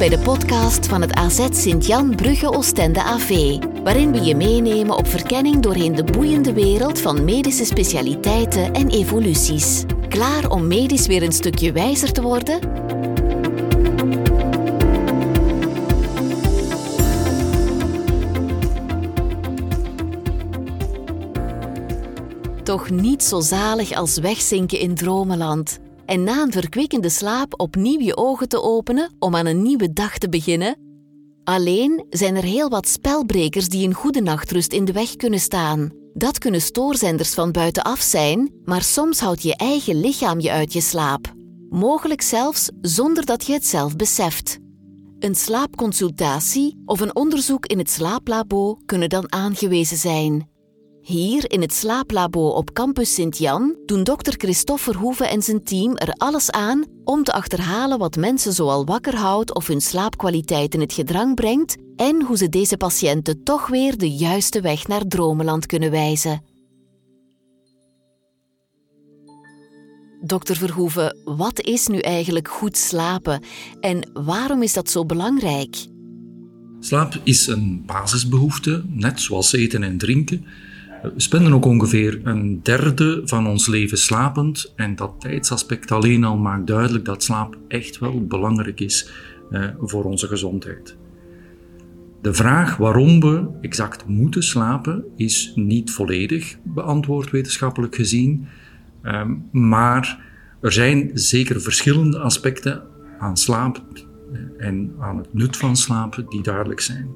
bij de podcast van het AZ Sint-Jan Brugge Oostende AV, waarin we je meenemen op verkenning doorheen de boeiende wereld van medische specialiteiten en evoluties. Klaar om medisch weer een stukje wijzer te worden? Toch niet zo zalig als wegzinken in dromenland en na een verkwikkende slaap opnieuw je ogen te openen om aan een nieuwe dag te beginnen? Alleen zijn er heel wat spelbrekers die een goede nachtrust in de weg kunnen staan. Dat kunnen stoorzenders van buitenaf zijn, maar soms houdt je eigen lichaam je uit je slaap. Mogelijk zelfs zonder dat je het zelf beseft. Een slaapconsultatie of een onderzoek in het slaaplabo kunnen dan aangewezen zijn. Hier in het slaaplabo op campus Sint-Jan doen dokter Christophe Verhoeven en zijn team er alles aan om te achterhalen wat mensen zoal wakker houdt of hun slaapkwaliteit in het gedrang brengt en hoe ze deze patiënten toch weer de juiste weg naar dromenland kunnen wijzen. Dokter Verhoeven, wat is nu eigenlijk goed slapen en waarom is dat zo belangrijk? Slaap is een basisbehoefte, net zoals eten en drinken. We spenden ook ongeveer een derde van ons leven slapend en dat tijdsaspect alleen al maakt duidelijk dat slaap echt wel belangrijk is eh, voor onze gezondheid. De vraag waarom we exact moeten slapen is niet volledig beantwoord wetenschappelijk gezien, ehm, maar er zijn zeker verschillende aspecten aan slaap eh, en aan het nut van slapen die duidelijk zijn.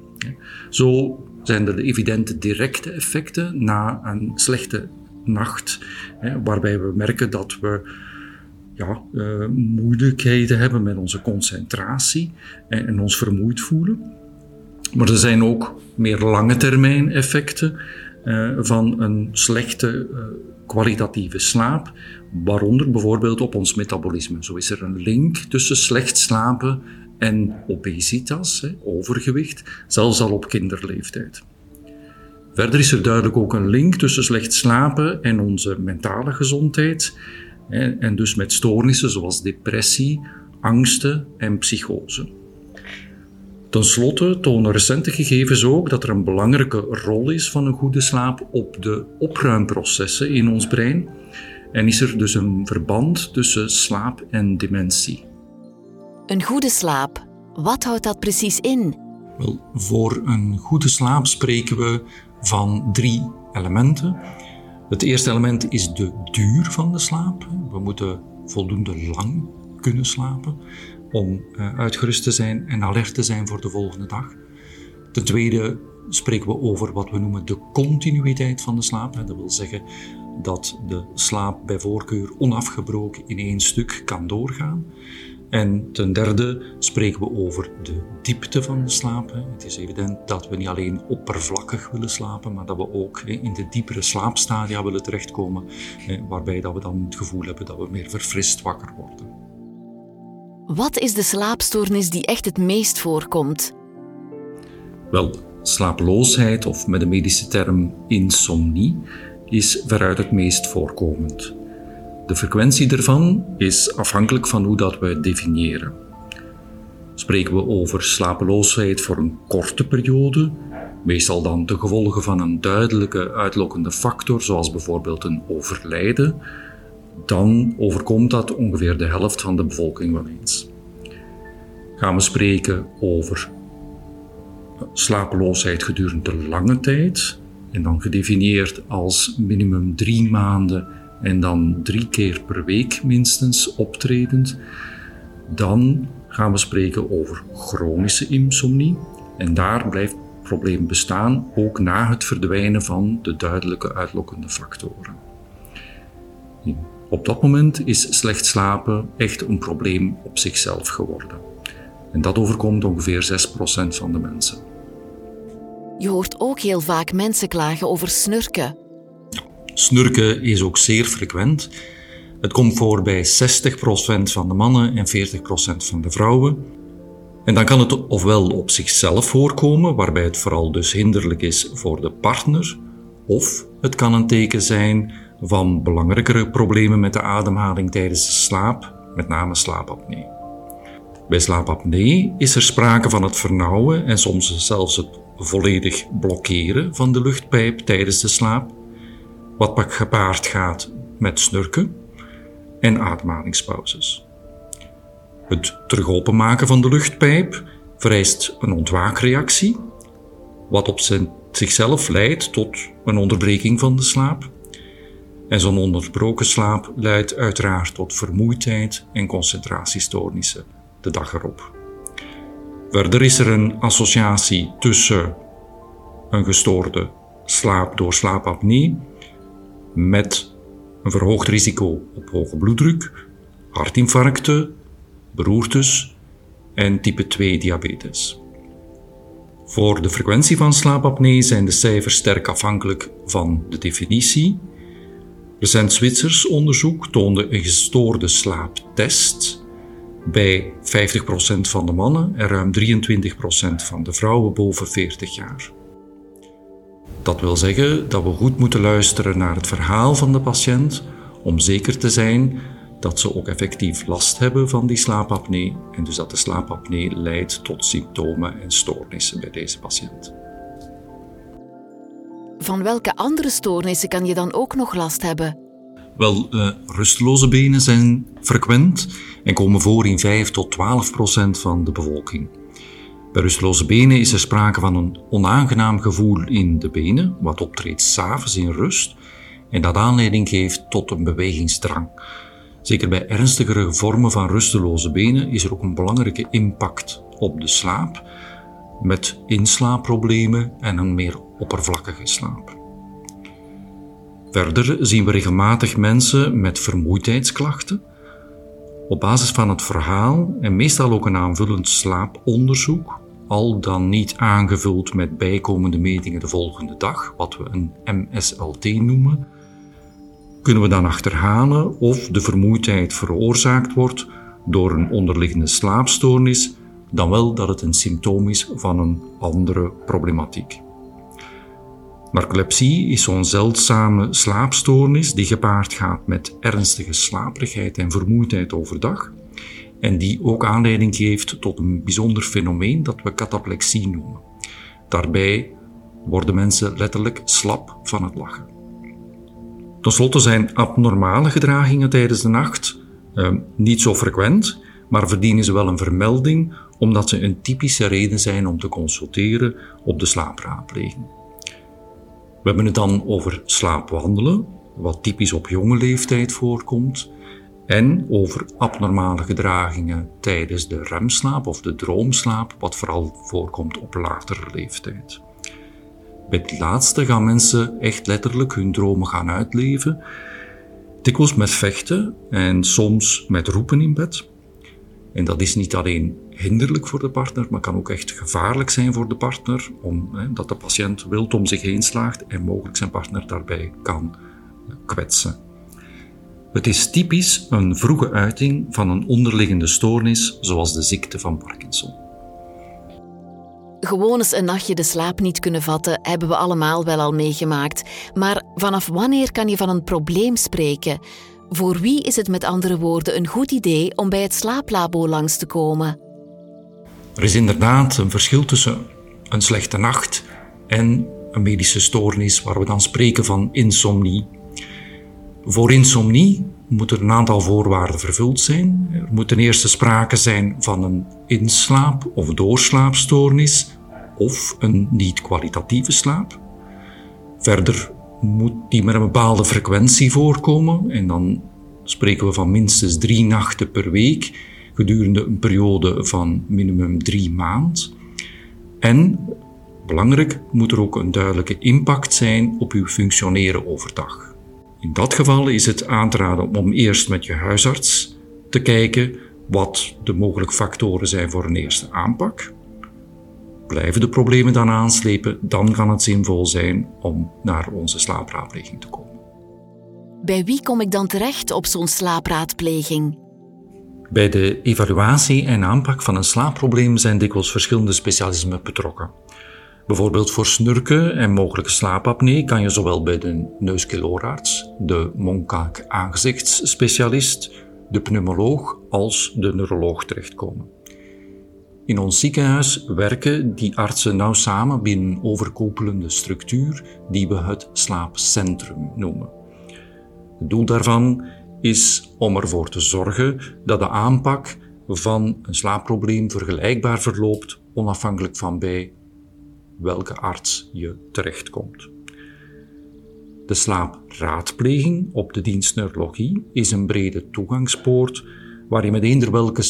Zo zijn er de evidente directe effecten na een slechte nacht, hè, waarbij we merken dat we ja, uh, moeilijkheden hebben met onze concentratie en, ons vermoeid voelen. Maar er zijn ook meer lange termijn effecten uh, van een slechte uh, kwalitatieve slaap, waaronder bijvoorbeeld op ons metabolisme. Zo is er een link tussen slecht slapen en obesitas, overgewicht, zelfs al op kinderleeftijd. Verder is er duidelijk ook een link tussen slecht slapen en onze mentale gezondheid, en dus met stoornissen zoals depressie, angsten en psychose. Ten slotte tonen recente gegevens ook dat er een belangrijke rol is van een goede slaap op de opruimprocessen in ons brein en is er dus een verband tussen slaap en dementie. Een goede slaap, wat houdt dat precies in? Wel, voor een goede slaap spreken we van drie elementen. Het eerste element is de duur van de slaap. We moeten voldoende lang kunnen slapen om eh, uitgerust te zijn en alert te zijn voor de volgende dag. Ten tweede spreken we over wat we noemen de continuïteit van de slaap. Dat wil zeggen dat de slaap bij voorkeur onafgebroken in één stuk kan doorgaan. En ten derde spreken we over de diepte van de slaap. Het is evident dat we niet alleen oppervlakkig willen slapen, maar dat we ook in de diepere slaapstadia willen terechtkomen, waarbij dat we dan het gevoel hebben dat we meer verfrist wakker worden. Wat is de slaapstoornis die echt het meest voorkomt? Wel, slapeloosheid, of met de medische term insomnie, is veruit het meest voorkomend. De frequentie ervan is afhankelijk van hoe dat we definiëren. Spreken we over slapeloosheid voor een korte periode, meestal dan de gevolgen van een duidelijke uitlokkende factor, zoals bijvoorbeeld een overlijden, dan overkomt dat ongeveer de helft van de bevolking wel eens. Gaan we spreken over slapeloosheid gedurende lange tijd, en dan gedefinieerd als minimum drie maanden en dan drie keer per week minstens optredend, dan gaan we spreken over chronische insomnie. En daar blijft het probleem bestaan, ook na het verdwijnen van de duidelijke uitlokkende factoren. Op dat moment is slecht slapen echt een probleem op zichzelf geworden. En dat overkomt ongeveer 6% van de mensen. Je hoort ook heel vaak mensen klagen over snurken. Snurken is ook zeer frequent. Het komt voor bij 60% van de mannen en 40% van de vrouwen. En dan kan het ofwel op zichzelf voorkomen, waarbij het vooral dus hinderlijk is voor de partner, of het kan een teken zijn van belangrijkere problemen met de ademhaling tijdens de slaap, met name slaapapnee. Bij slaapapnee is er sprake van het vernauwen en soms zelfs het volledig blokkeren van de luchtpijp tijdens de slaap, wat gepaard gaat met snurken en ademhalingspauzes. Het terug openmaken van de luchtpijp vereist een ontwaakreactie, wat op zichzelf leidt tot een onderbreking van de slaap. En zo'n onderbroken slaap leidt uiteraard tot vermoeidheid en concentratiestoornissen de dag erop. Verder is er een associatie tussen een gestoorde slaap door slaapapnee met een verhoogd risico op hoge bloeddruk, hartinfarcten, beroertes en type 2 diabetes. Voor de frequentie van slaapapnee zijn de cijfers sterk afhankelijk van de definitie. Recent Zwitsers onderzoek toonde een gestoorde slaaptest bij 50% van de mannen en ruim 23% van de vrouwen boven 40 jaar. Dat wil zeggen dat we goed moeten luisteren naar het verhaal van de patiënt om zeker te zijn dat ze ook effectief last hebben van die slaapapnee en dus dat de slaapapnee leidt tot symptomen en stoornissen bij deze patiënt. Van welke andere stoornissen kan je dan ook nog last hebben? Wel, uh, rusteloze benen zijn frequent en komen voor in 5 tot 12 procent van de bevolking. Bij rusteloze benen is er sprake van een onaangenaam gevoel in de benen, wat optreedt s'avonds in rust en dat aanleiding geeft tot een bewegingsdrang. Zeker bij ernstigere vormen van rusteloze benen is er ook een belangrijke impact op de slaap, met inslaapproblemen en een meer oppervlakkige slaap. Verder zien we regelmatig mensen met vermoeidheidsklachten. Op basis van het verhaal en meestal ook een aanvullend slaaponderzoek, al dan niet aangevuld met bijkomende metingen de volgende dag, wat we een MSLT noemen, kunnen we dan achterhalen of de vermoeidheid veroorzaakt wordt door een onderliggende slaapstoornis, dan wel dat het een symptoom is van een andere problematiek. Narcolepsie is zo'n zeldzame slaapstoornis die gepaard gaat met ernstige slaperigheid en vermoeidheid overdag en die ook aanleiding geeft tot een bijzonder fenomeen dat we cataplexie noemen. Daarbij worden mensen letterlijk slap van het lachen. Ten slotte zijn abnormale gedragingen tijdens de nacht eh, niet zo frequent, maar verdienen ze wel een vermelding omdat ze een typische reden zijn om te consulteren op de slaapraadpleging. We hebben het dan over slaapwandelen, wat typisch op jonge leeftijd voorkomt, en over abnormale gedragingen tijdens de remslaap of de droomslaap, wat vooral voorkomt op latere leeftijd. Bij het laatste gaan mensen echt letterlijk hun dromen gaan uitleven, dikwijls met vechten en soms met roepen in bed. En dat is niet alleen hinderlijk voor de partner, maar kan ook echt gevaarlijk zijn voor de partner, omdat de patiënt wild om zich heen slaagt en mogelijk zijn partner daarbij kan kwetsen. Het is typisch een vroege uiting van een onderliggende stoornis, zoals de ziekte van Parkinson. Gewoon eens een nachtje de slaap niet kunnen vatten, hebben we allemaal wel al meegemaakt. Maar vanaf wanneer kan je van een probleem spreken? Voor wie is het met andere woorden een goed idee om bij het slaaplabo langs te komen? Er is inderdaad een verschil tussen een slechte nacht en een medische stoornis waar we dan spreken van insomnie. Voor insomnie moeten een aantal voorwaarden vervuld zijn. Er moet ten eerste sprake zijn van een inslaap- of doorslaapstoornis of een niet-kwalitatieve slaap. Verder moet die met een bepaalde frequentie voorkomen en dan spreken we van minstens drie nachten per week gedurende een periode van minimum drie maand. En belangrijk moet er ook een duidelijke impact zijn op uw functioneren overdag. In dat geval is het aan te raden om eerst met je huisarts te kijken wat de mogelijke factoren zijn voor een eerste aanpak. Blijven de problemen dan aanslepen, dan kan het zinvol zijn om naar onze slaapraadpleging te komen. Bij wie kom ik dan terecht op zo'n slaapraadpleging? Bij de evaluatie en aanpak van een slaapprobleem zijn dikwijls verschillende specialismen betrokken. Bijvoorbeeld voor snurken en mogelijke slaapapnee kan je zowel bij de neuskeelooraarts, de mondkaak-aangezichtsspecialist, de pneumoloog als de neuroloog terechtkomen. In ons ziekenhuis werken die artsen nauw samen binnen een overkoepelende structuur die we het slaapcentrum noemen. Het doel daarvan is om ervoor te zorgen dat de aanpak van een slaapprobleem vergelijkbaar verloopt, onafhankelijk van bij welke arts je terechtkomt. De slaapraadpleging op de dienst neurologie is een brede toegangspoort waar je met eender welke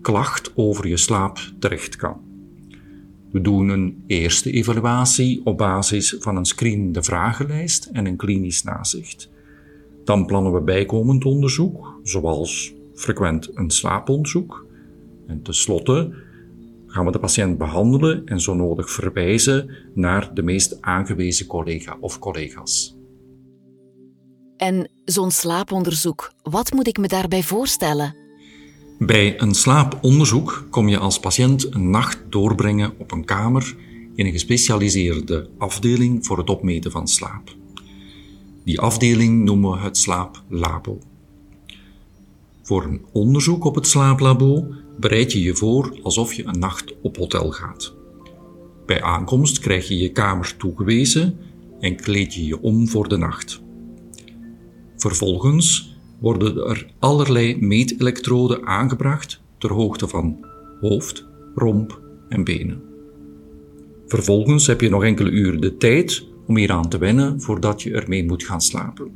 klacht over je slaap terecht kan. We doen een eerste evaluatie op basis van een screenende vragenlijst en een klinisch nazicht. Dan plannen we bijkomend onderzoek, zoals frequent een slaaponderzoek. En tenslotte gaan we de patiënt behandelen en zo nodig verwijzen naar de meest aangewezen collega of collega's. En zo'n slaaponderzoek, wat moet ik me daarbij voorstellen? Bij een slaaponderzoek kom je als patiënt een nacht doorbrengen op een kamer in een gespecialiseerde afdeling voor het opmeten van slaap. Die afdeling noemen we het slaaplabo. Voor een onderzoek op het slaaplabo bereid je je voor alsof je een nacht op hotel gaat. Bij aankomst krijg je je kamer toegewezen en kleed je je om voor de nacht. Vervolgens worden er allerlei meetelektroden aangebracht ter hoogte van hoofd, romp en benen. Vervolgens heb je nog enkele uren de tijd om hieraan te wennen voordat je ermee moet gaan slapen.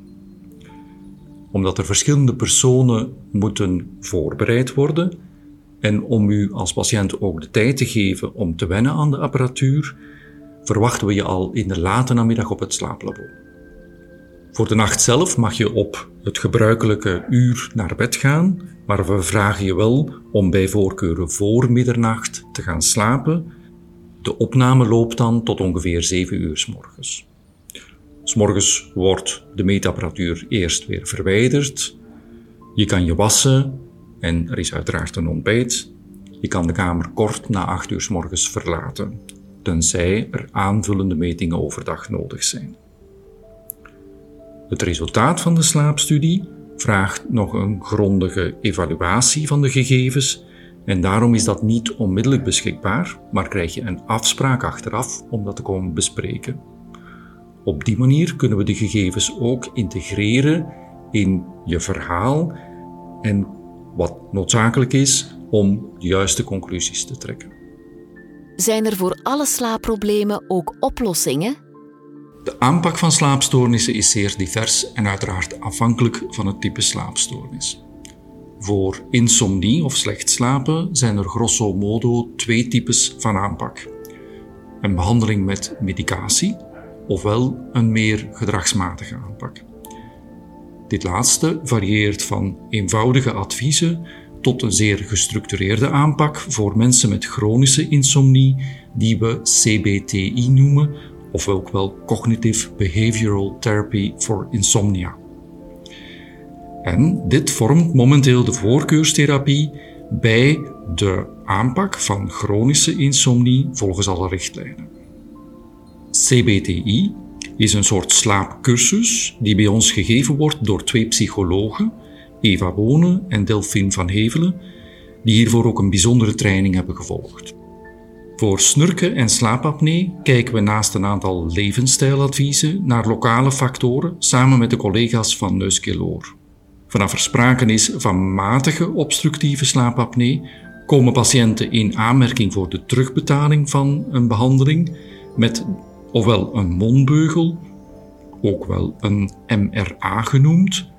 Omdat er verschillende personen moeten voorbereid worden en om u als patiënt ook de tijd te geven om te wennen aan de apparatuur, verwachten we je al in de late namiddag op het slaaplabo. Voor de nacht zelf mag je op het gebruikelijke uur naar bed gaan, maar we vragen je wel om bij voorkeur voor middernacht te gaan slapen. De opname loopt dan tot ongeveer 7 uur s morgens. S morgens wordt de meetapparatuur eerst weer verwijderd. Je kan je wassen en er is uiteraard een ontbijt. Je kan de kamer kort na 8 uur s morgens verlaten, tenzij er aanvullende metingen overdag nodig zijn. Het resultaat van de slaapstudie vraagt nog een grondige evaluatie van de gegevens en daarom is dat niet onmiddellijk beschikbaar, maar krijg je een afspraak achteraf om dat te komen bespreken. Op die manier kunnen we de gegevens ook integreren in je verhaal en wat noodzakelijk is om de juiste conclusies te trekken. Zijn er voor alle slaapproblemen ook oplossingen? De aanpak van slaapstoornissen is zeer divers en uiteraard afhankelijk van het type slaapstoornis. Voor insomnie of slecht slapen zijn er grosso modo twee types van aanpak. Een behandeling met medicatie ofwel een meer gedragsmatige aanpak. Dit laatste varieert van eenvoudige adviezen tot een zeer gestructureerde aanpak voor mensen met chronische insomnie, die we CBTI noemen of ook wel Cognitive Behavioral Therapy for Insomnia. En dit vormt momenteel de voorkeurstherapie bij de aanpak van chronische insomnie volgens alle richtlijnen. CBTI is een soort slaapcursus die bij ons gegeven wordt door twee psychologen, Eva Bonen en Delphine van Hevelen, die hiervoor ook een bijzondere training hebben gevolgd. Voor snurken en slaapapnee kijken we naast een aantal levensstijladviezen naar lokale factoren samen met de collega's van Neuskeloor. Vanaf er sprake is van matige obstructieve slaapapnee, komen patiënten in aanmerking voor de terugbetaling van een behandeling met ofwel een mondbeugel, ook wel een MRA genoemd,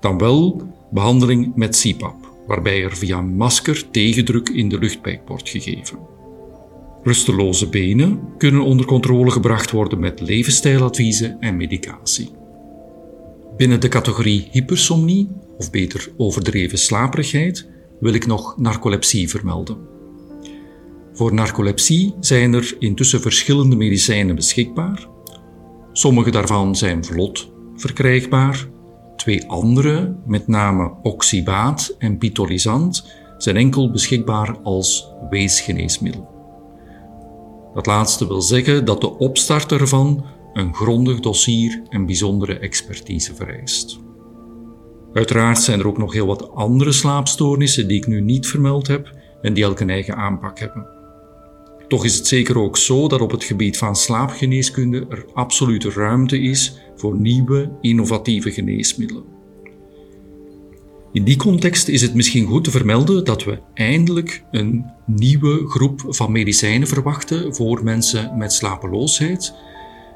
dan wel behandeling met CPAP, waarbij er via een masker tegendruk in de luchtpijp wordt gegeven. Rusteloze benen kunnen onder controle gebracht worden met levensstijladviezen en medicatie. Binnen de categorie hypersomnie, of beter overdreven slaperigheid, wil ik nog narcolepsie vermelden. Voor narcolepsie zijn er intussen verschillende medicijnen beschikbaar. Sommige daarvan zijn vlot verkrijgbaar. Twee andere, met name oxybaat en pitolisant, zijn enkel beschikbaar als weesgeneesmiddel. Dat laatste wil zeggen dat de opstart ervan een grondig dossier en bijzondere expertise vereist. Uiteraard zijn er ook nog heel wat andere slaapstoornissen die ik nu niet vermeld heb en die elk een eigen aanpak hebben. Toch is het zeker ook zo dat op het gebied van slaapgeneeskunde er absolute ruimte is voor nieuwe, innovatieve geneesmiddelen. In die context is het misschien goed te vermelden dat we eindelijk een nieuwe groep van medicijnen verwachten voor mensen met slapeloosheid.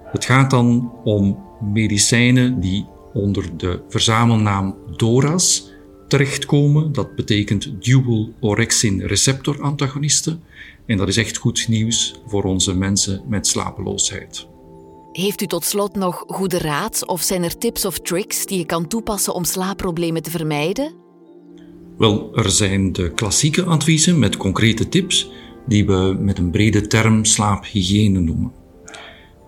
Het gaat dan om medicijnen die onder de verzamelnaam DORA's terechtkomen. Dat betekent dual orexin receptor antagonisten. En dat is echt goed nieuws voor onze mensen met slapeloosheid. Heeft u tot slot nog goede raad of zijn er tips of tricks die je kan toepassen om slaapproblemen te vermijden? Wel, er zijn de klassieke adviezen met concrete tips die we met een brede term slaaphygiëne noemen.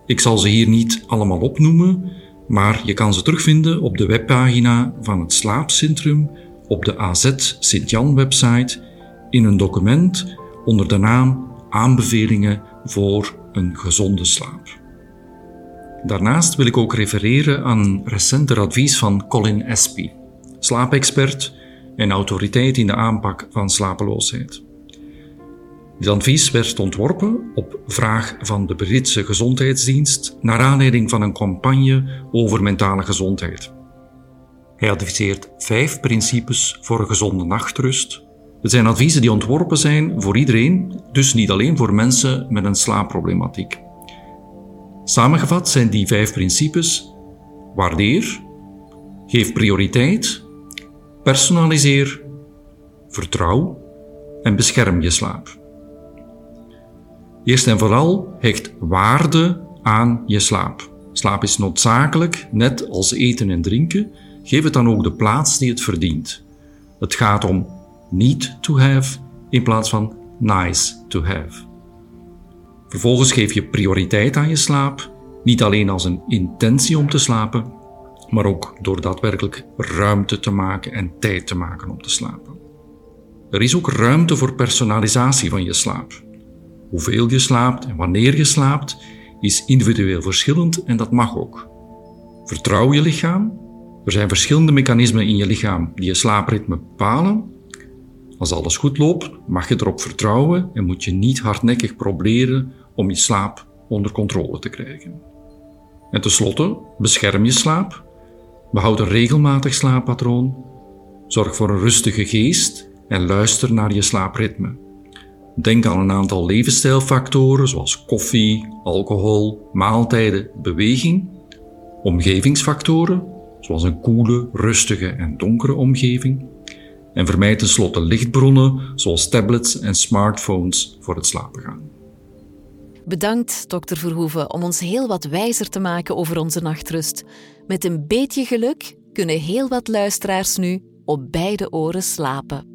Ik zal ze hier niet allemaal opnoemen, maar je kan ze terugvinden op de webpagina van het Slaapcentrum op de AZ Sint-Jan website in een document onder de naam Aanbevelingen voor een gezonde slaap. Daarnaast wil ik ook refereren aan een recenter advies van Colin Espy, slaapexpert en autoriteit in de aanpak van slapeloosheid. Dit advies werd ontworpen op vraag van de Britse Gezondheidsdienst naar aanleiding van een campagne over mentale gezondheid. Hij adviseert vijf principes voor een gezonde nachtrust. Het zijn adviezen die ontworpen zijn voor iedereen, dus niet alleen voor mensen met een slaapproblematiek. Samengevat zijn die vijf principes: waardeer, geef prioriteit, personaliseer, vertrouw en bescherm je slaap. Eerst en vooral hecht waarde aan je slaap. Slaap is noodzakelijk, net als eten en drinken. Geef het dan ook de plaats die het verdient. Het gaat om need to have in plaats van nice to have. Vervolgens geef je prioriteit aan je slaap, niet alleen als een intentie om te slapen, maar ook door daadwerkelijk ruimte te maken en tijd te maken om te slapen. Er is ook ruimte voor personalisatie van je slaap. Hoeveel je slaapt en wanneer je slaapt is individueel verschillend en dat mag ook. Vertrouw je lichaam. Er zijn verschillende mechanismen in je lichaam die je slaapritme bepalen. Als alles goed loopt, mag je erop vertrouwen en moet je niet hardnekkig proberen om je slaap onder controle te krijgen. En tenslotte, bescherm je slaap. Behoud een regelmatig slaappatroon. Zorg voor een rustige geest en luister naar je slaapritme. Denk aan een aantal levensstijlfactoren zoals koffie, alcohol, maaltijden, beweging, omgevingsfactoren zoals een koele, rustige en donkere omgeving en vermijd tenslotte lichtbronnen zoals tablets en smartphones voor het slapen gaan. Bedankt, dokter Verhoeven, om ons heel wat wijzer te maken over onze nachtrust. Met een beetje geluk kunnen heel wat luisteraars nu op beide oren slapen.